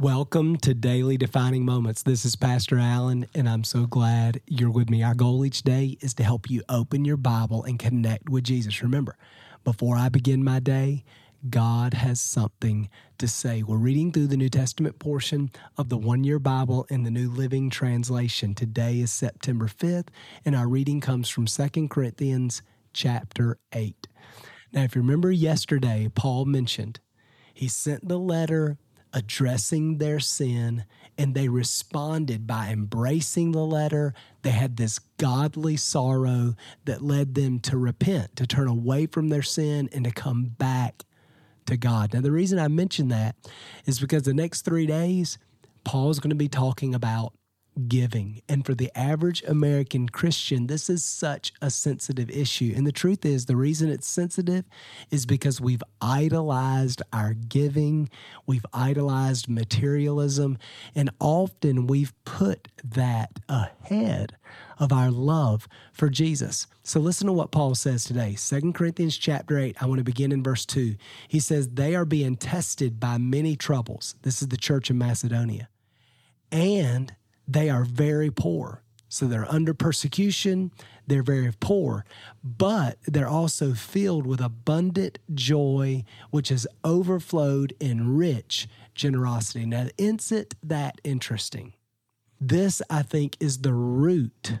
Welcome to Daily Defining Moments. This is Pastor Allen, and I'm so glad you're with me. Our goal each day is to help you open your Bible and connect with Jesus. Remember, before I begin my day, God has something to say. We're reading through the New Testament portion of the one year Bible in the New Living Translation. Today is September 5th, and our reading comes from 2 Corinthians chapter 8. Now, if you remember yesterday, Paul mentioned he sent the letter addressing their sin, and they responded by embracing the letter. They had this godly sorrow that led them to repent, to turn away from their sin, and to come back to God. Now, the reason I mention that is because the next three days, Paul's going to be talking about giving. And for the average American Christian, this is such a sensitive issue. And the truth is, the reason it's sensitive is because we've idolized our giving, we've idolized materialism, and often we've put that ahead of our love for Jesus. So listen to what Paul says today. 2 Corinthians chapter 8, I want to begin in verse 2. He says, They are being tested by many troubles. This is the church in Macedonia. And they are very poor. So they're under persecution, they're very poor, but they're also filled with abundant joy, which has overflowed in rich generosity. Now, isn't that interesting? This, I think, is the root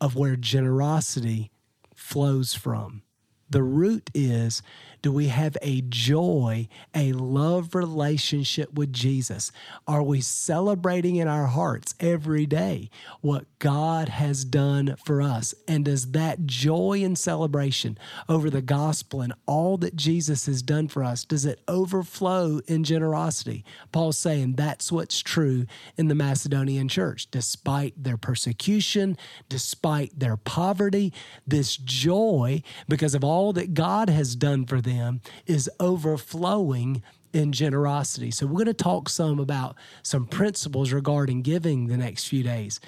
of where generosity flows from. The root is do we have a joy, a love relationship with Jesus? Are we celebrating in our hearts every day what God has done for us? And does that joy and celebration over the gospel and all that Jesus has done for us, does it overflow in generosity? Paul's saying that's what's true in the Macedonian church. Despite their persecution, despite their poverty, this joy, because of all that God has done for them them is overflowing in generosity. So, we're going to talk some about some principles regarding giving the next few days.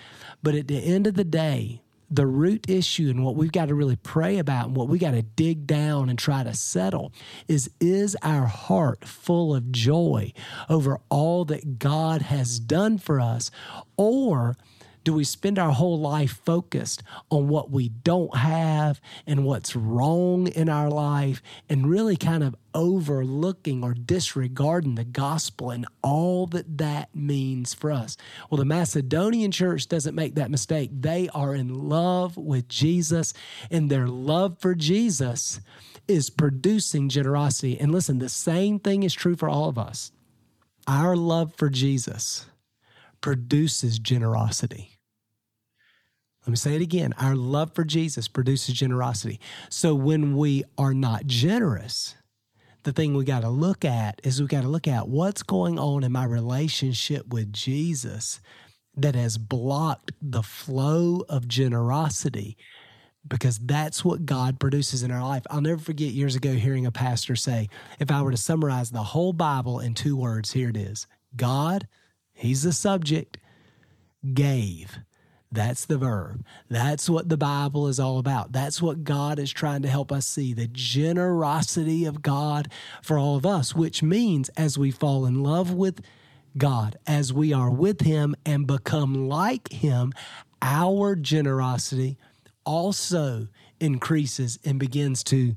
But at the end of the day, the root issue and what we've got to really pray about and what we got to dig down and try to settle is is our heart full of joy over all that God has done for us or do we spend our whole life focused on what we don't have and what's wrong in our life and really kind of overlooking or disregarding the gospel and all that that means for us? Well, the Macedonian church doesn't make that mistake. They are in love with Jesus, and their love for Jesus is producing generosity. And listen, the same thing is true for all of us. Our love for Jesus produces generosity. Let me say it again. Our love for Jesus produces generosity. So when we are not generous, the thing we got to look at is we got to look at what's going on in my relationship with Jesus that has blocked the flow of generosity because that's what God produces in our life. I'll never forget years ago hearing a pastor say, if I were to summarize the whole Bible in two words, here it is God, He's the subject, gave. That's the verb. That's what the Bible is all about. That's what God is trying to help us see the generosity of God for all of us, which means as we fall in love with God, as we are with Him and become like Him, our generosity also increases and begins to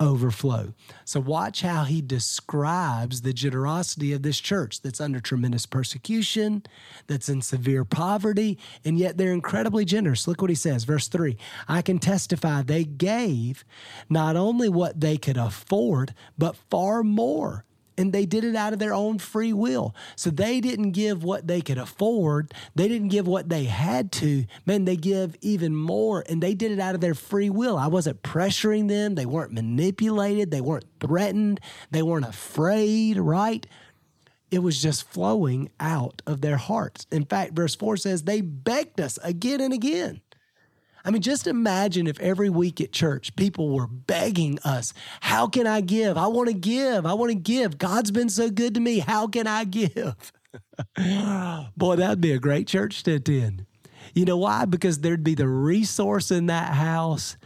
overflow. So, watch how he describes the generosity of this church that's under tremendous persecution, that's in severe poverty, and yet they're incredibly generous. Look what he says, verse 3 I can testify they gave not only what they could afford, but far more and they did it out of their own free will. So they didn't give what they could afford. They didn't give what they had to. Man, they give even more and they did it out of their free will. I wasn't pressuring them. They weren't manipulated. They weren't threatened. They weren't afraid, right? It was just flowing out of their hearts. In fact, verse 4 says they begged us again and again. I mean, just imagine if every week at church people were begging us, How can I give? I want to give. I want to give. God's been so good to me. How can I give? Boy, that'd be a great church to attend. You know why? Because there'd be the resource in that house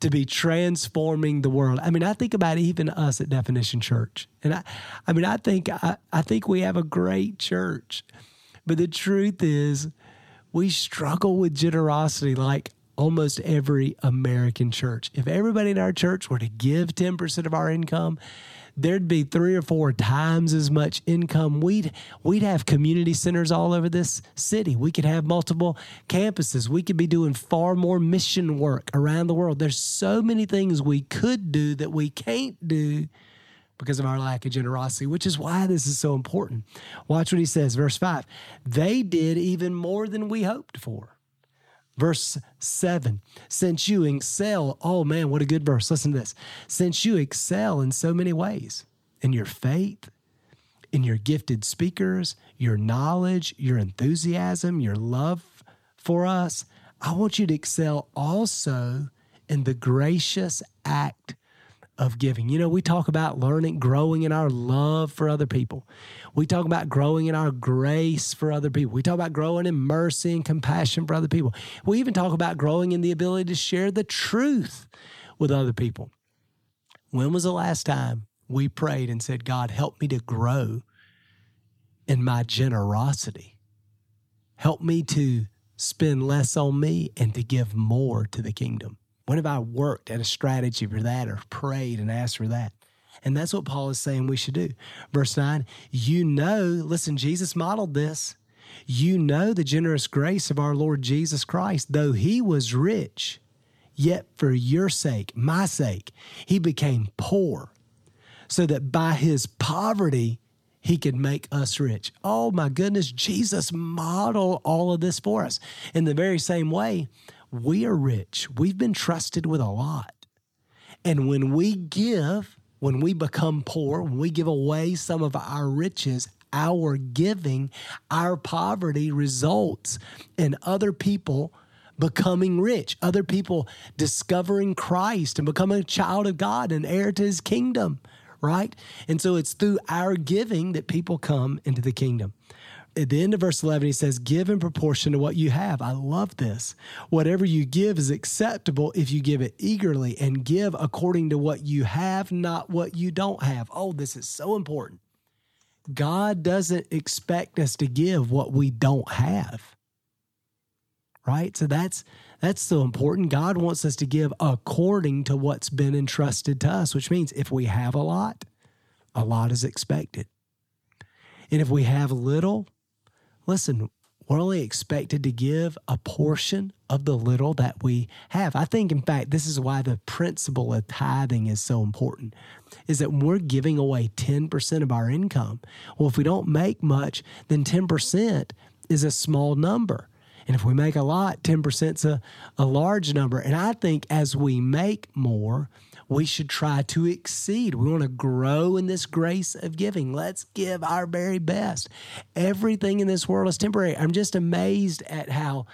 to be transforming the world. I mean, I think about even us at Definition Church. And I I mean, I think I, I think we have a great church. But the truth is we struggle with generosity like almost every American church. If everybody in our church were to give 10% of our income, there'd be three or four times as much income. We'd we'd have community centers all over this city. We could have multiple campuses. We could be doing far more mission work around the world. There's so many things we could do that we can't do because of our lack of generosity, which is why this is so important. Watch what he says, verse 5. They did even more than we hoped for. Verse 7 Since you excel, oh man, what a good verse. Listen to this. Since you excel in so many ways, in your faith, in your gifted speakers, your knowledge, your enthusiasm, your love for us, I want you to excel also in the gracious act of giving. You know, we talk about learning, growing in our love for other people. We talk about growing in our grace for other people. We talk about growing in mercy and compassion for other people. We even talk about growing in the ability to share the truth with other people. When was the last time we prayed and said, God, help me to grow in my generosity? Help me to spend less on me and to give more to the kingdom. When have I worked at a strategy for that or prayed and asked for that? And that's what Paul is saying we should do. Verse 9, you know, listen, Jesus modeled this. You know the generous grace of our Lord Jesus Christ, though he was rich, yet for your sake, my sake, he became poor, so that by his poverty he could make us rich. Oh my goodness, Jesus modeled all of this for us. In the very same way, we are rich. We've been trusted with a lot. And when we give, when we become poor, when we give away some of our riches, our giving, our poverty results in other people becoming rich, other people discovering Christ and becoming a child of God and heir to his kingdom, right? And so it's through our giving that people come into the kingdom at the end of verse 11, he says, Give in proportion to what you have. I love this. Whatever you give is acceptable if you give it eagerly and give according to what you have, not what you don't have. Oh, this is so important. God doesn't expect us to give what we don't have. Right? So that's that's so important. God wants us to give according to what's been entrusted to us, which means if we have a lot, a lot is expected. And if we have little, listen, we're only expected to give a portion of the little that we have. I think, in fact, this is why the principle of tithing is so important, is that we're giving away 10% of our income, well, if we don't make much, then 10% is a small number. And if we make a lot, 10% is a, a large number. And I think as we make more, we should try to exceed. We want to grow in this grace of giving. Let's give our very best. Everything in this world is temporary. I'm just amazed at how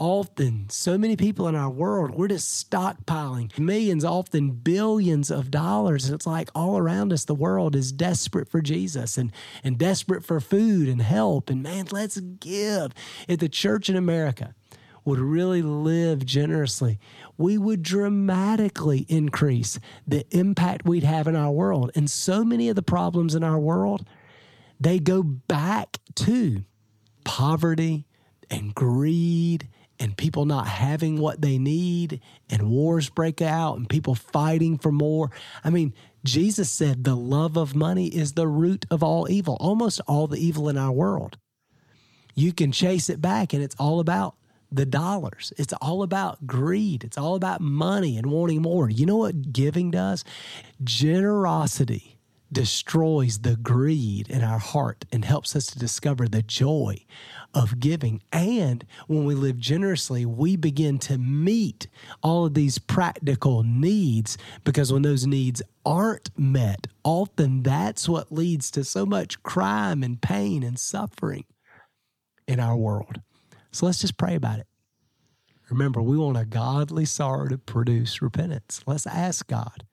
often so many people in our world we're just stockpiling millions often billions of dollars and it's like all around us the world is desperate for jesus and and desperate for food and help and man let's give at the church in america would really live generously, we would dramatically increase the impact we'd have in our world. And so many of the problems in our world, they go back to poverty and greed and people not having what they need and wars break out and people fighting for more. I mean, Jesus said the love of money is the root of all evil, almost all the evil in our world. You can chase it back and it's all about the dollars. It's all about greed. It's all about money and wanting more. You know what giving does? Generosity destroys the greed in our heart and helps us to discover the joy of giving. And when we live generously, we begin to meet all of these practical needs because when those needs aren't met, often that's what leads to so much crime and pain and suffering in our world. So let's just pray about it. Remember, we want a godly sorrow to produce repentance. Let's ask God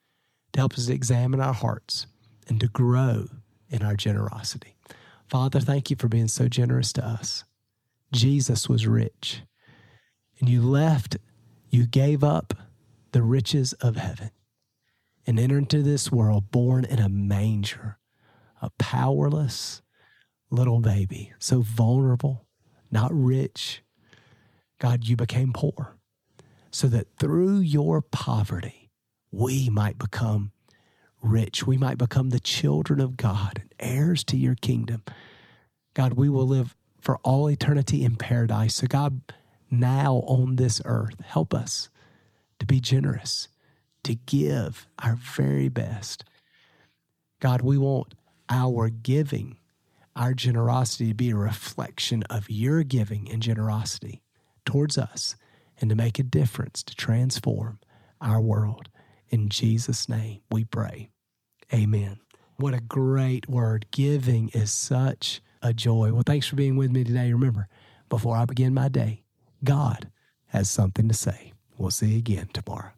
to help us examine our hearts and to grow in our generosity. Father, thank you for being so generous to us. Jesus was rich, and you left, you gave up the riches of heaven and entered into this world born in a manger, a powerless little baby, so vulnerable, not rich. God, you became poor so that through your poverty, we might become rich. We might become the children of God and heirs to your kingdom. God, we will live for all eternity in paradise. So, God, now on this earth, help us to be generous, to give our very best. God, we want our giving, our generosity to be a reflection of your giving and generosity towards us and to make a difference, to transform our world. In Jesus' name we pray. Amen. What a great word. Giving is such a joy. Well, thanks for being with me today. Remember, before I begin my day, God has something to say. We'll see you again tomorrow.